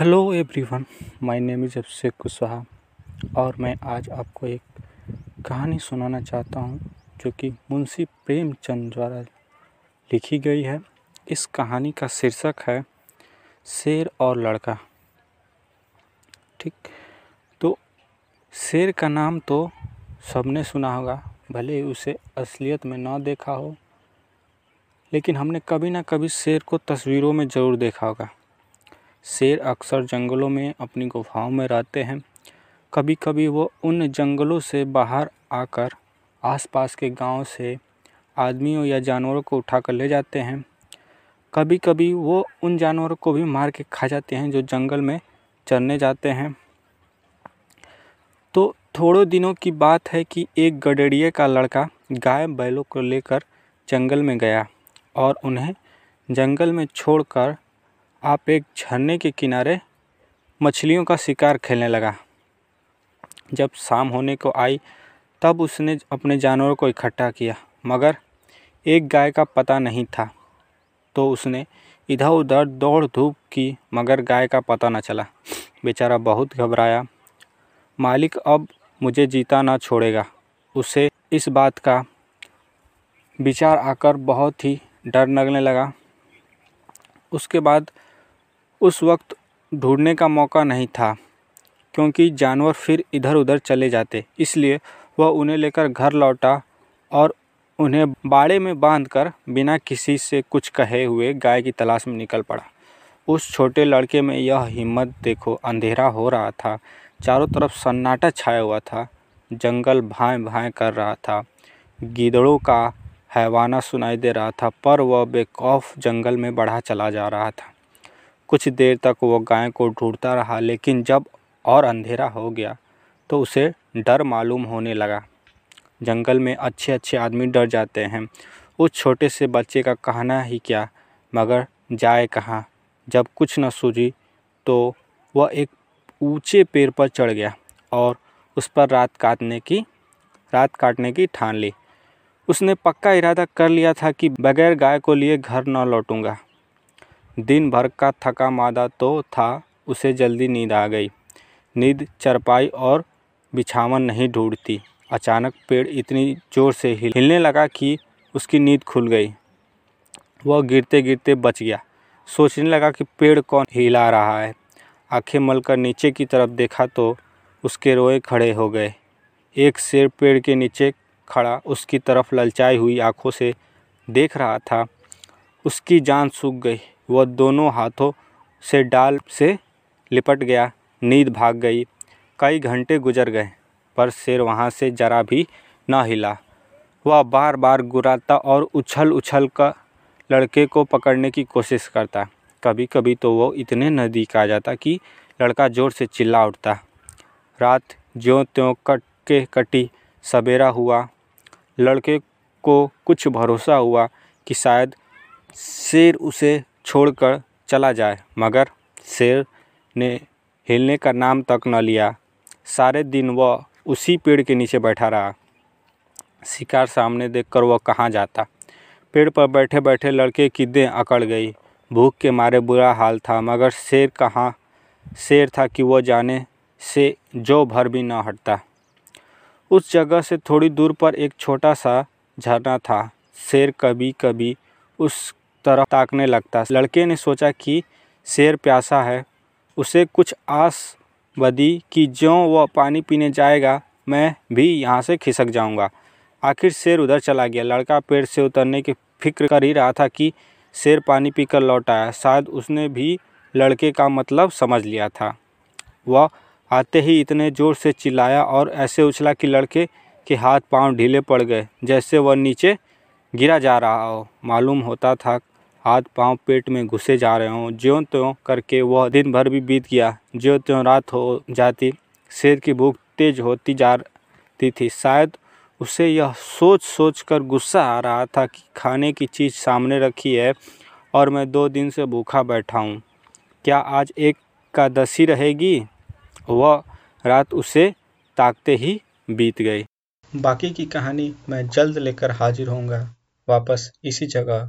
Hello everyone, my name is Abhishek Kushwaha और मैं आज आपको एक कहानी सुनाना चाहता हूँ जो कि मुंशी प्रेमचंद द्वारा लिखी गई है। इस कहानी का शीर्षक है, शेर और लड़का। ठीक? तो शेर का नाम तो सबने सुना होगा, भले उसे असलियत में ना देखा हो, लेकिन हमने कभी ना कभी शेर को तस्वीरों में ज़रूर देखा होगा। शेर अक्सर जंगलों में अपनी गुफाओं में रहते हैं। कभी कभी वो उन जंगलों से बाहर आकर आसपास के गाँव से आदमियों या जानवरों को उठा कर ले जाते हैं। कभी कभी वो उन जानवरों को भी मार के खा जाते हैं जो जंगल में चरने जाते हैं। तो थोड़े दिनों की बात है कि एक गडरिए का लड़का गाय बैलों को लेकर जंगल में गया और उन्हें जंगल में छोड़कर आप एक झरने के किनारे मछलियों का शिकार खेलने लगा। जब शाम होने को आई, तब उसने अपने जानवरों को इकट्ठा किया, मगर एक गाय का पता नहीं था। तो उसने इधर उधर दौड़ धूप की, मगर गाय का पता न चला। बेचारा बहुत घबराया। मालिक, अब मुझे जीता ना छोड़ेगा। उसे इस बात का विचार आकर बहुत ही डर लगने लगा। उसके बाद उस वक्त ढूँढने का मौका नहीं था, क्योंकि जानवर फिर इधर उधर चले जाते। इसलिए वह उन्हें लेकर घर लौटा और उन्हें बाड़े में बांधकर बिना किसी से कुछ कहे हुए गाय की तलाश में निकल पड़ा। उस छोटे लड़के में यह हिम्मत देखो अंधेरा हो रहा था। चारों तरफ़ सन्नाटा छाया हुआ था। जंगल भाएँ भाएँ कर रहा था। गीदड़ों का हैवाना सुनाई दे रहा था, पर वह बेखौफ जंगल में बढ़ा चला जा रहा था। कुछ देर तक वो गाय को ढूंढता रहा, लेकिन जब और अंधेरा हो गया तो उसे डर मालूम होने लगा। जंगल में अच्छे अच्छे आदमी डर जाते हैं। उस छोटे से बच्चे का कहना ही क्या, मगर जाए कहाँ? जब कुछ न सूझी तो वह एक ऊँचे पेड़ पर चढ़ गया और उस पर रात काटने की, रात काटने की ठान ली। उसने पक्का इरादा कर लिया था कि बगैर गाय को लिए घर न लौटूँगा। दिन भर का थका मादा तो था, उसे जल्दी नींद आ गई। नींद चरपाई और बिछावन नहीं ढूंढती। अचानक पेड़ इतनी ज़ोर से हिल, हिलने लगा कि उसकी नींद खुल गई। वह गिरते गिरते बच गया। सोचने लगा कि पेड़ कौन हिला रहा है। आँखें मलकर नीचे की तरफ़ देखा तो उसके रोए खड़े हो गए। एक शेर पेड़ के नीचे खड़ा, उसकी तरफ़ ललचाई हुई आँखों से देख रहा था। उसकी जान सूख गई। वह दोनों हाथों से डाल से लिपट गया। नींद भाग गई। कई घंटे गुजर गए, पर शेर वहाँ से जरा भी न हिला। वह बार बार गुराता और उछल उछल कर लड़के को पकड़ने की कोशिश करता। कभी कभी तो वो इतने नज़दीक आ जाता कि लड़का ज़ोर से चिल्ला उठता। रात ज्यों त्यों कट के कटी, सवेरा हुआ। लड़के को कुछ भरोसा हुआ कि शायद शेर उसे छोड़कर चला जाए, मगर शेर ने हिलने का नाम तक न लिया। सारे दिन वह उसी पेड़ के नीचे बैठा रहा। शिकार सामने देखकर वह कहाँ जाता। पेड़ पर बैठे बैठे लड़के की देह अकड़ गई। भूख के मारे बुरा हाल था, मगर शेर कहाँ, शेर था कि वह जाने से जो भर भी न हटता। उस जगह से थोड़ी दूर पर एक छोटा सा झरना था। शेर कभी कभी उस तरफ़ ताकने लगता। लड़के ने सोचा कि शेर प्यासा है, उसे कुछ आस बदी कि ज्यों वह पानी पीने जाएगा, मैं भी यहाँ से खिसक जाऊँगा। आखिर शेर उधर चला गया। लड़का पेड़ से उतरने की फ़िक्र कर ही रहा था कि शेर पानी पीकर लौट आया। शायद उसने भी लड़के का मतलब समझ लिया था। वह आते ही इतने ज़ोर से चिल्लाया और ऐसे उछला कि लड़के के हाथ पाँव ढीले पड़ गए, जैसे वह नीचे गिरा जा रहा हो। मालूम होता था हाथ पाँव पेट में घुसे जा रहे हों ज्यों त्यों करके वह दिन भर भी बीत गया। ज्यों त्यों रात हो जाती, शेर की भूख तेज होती जाती थी। शायद उसे यह सोच सोच कर गुस्सा आ रहा था कि खाने की चीज़ सामने रखी है और मैं दो दिन से भूखा बैठा हूँ। क्या आज एक का दसी रहेगी? वह रात उसे ताकते ही बीत गई। बाकी की कहानी मैं जल्द लेकर हाजिर होऊँगा। वापस इसी जगह।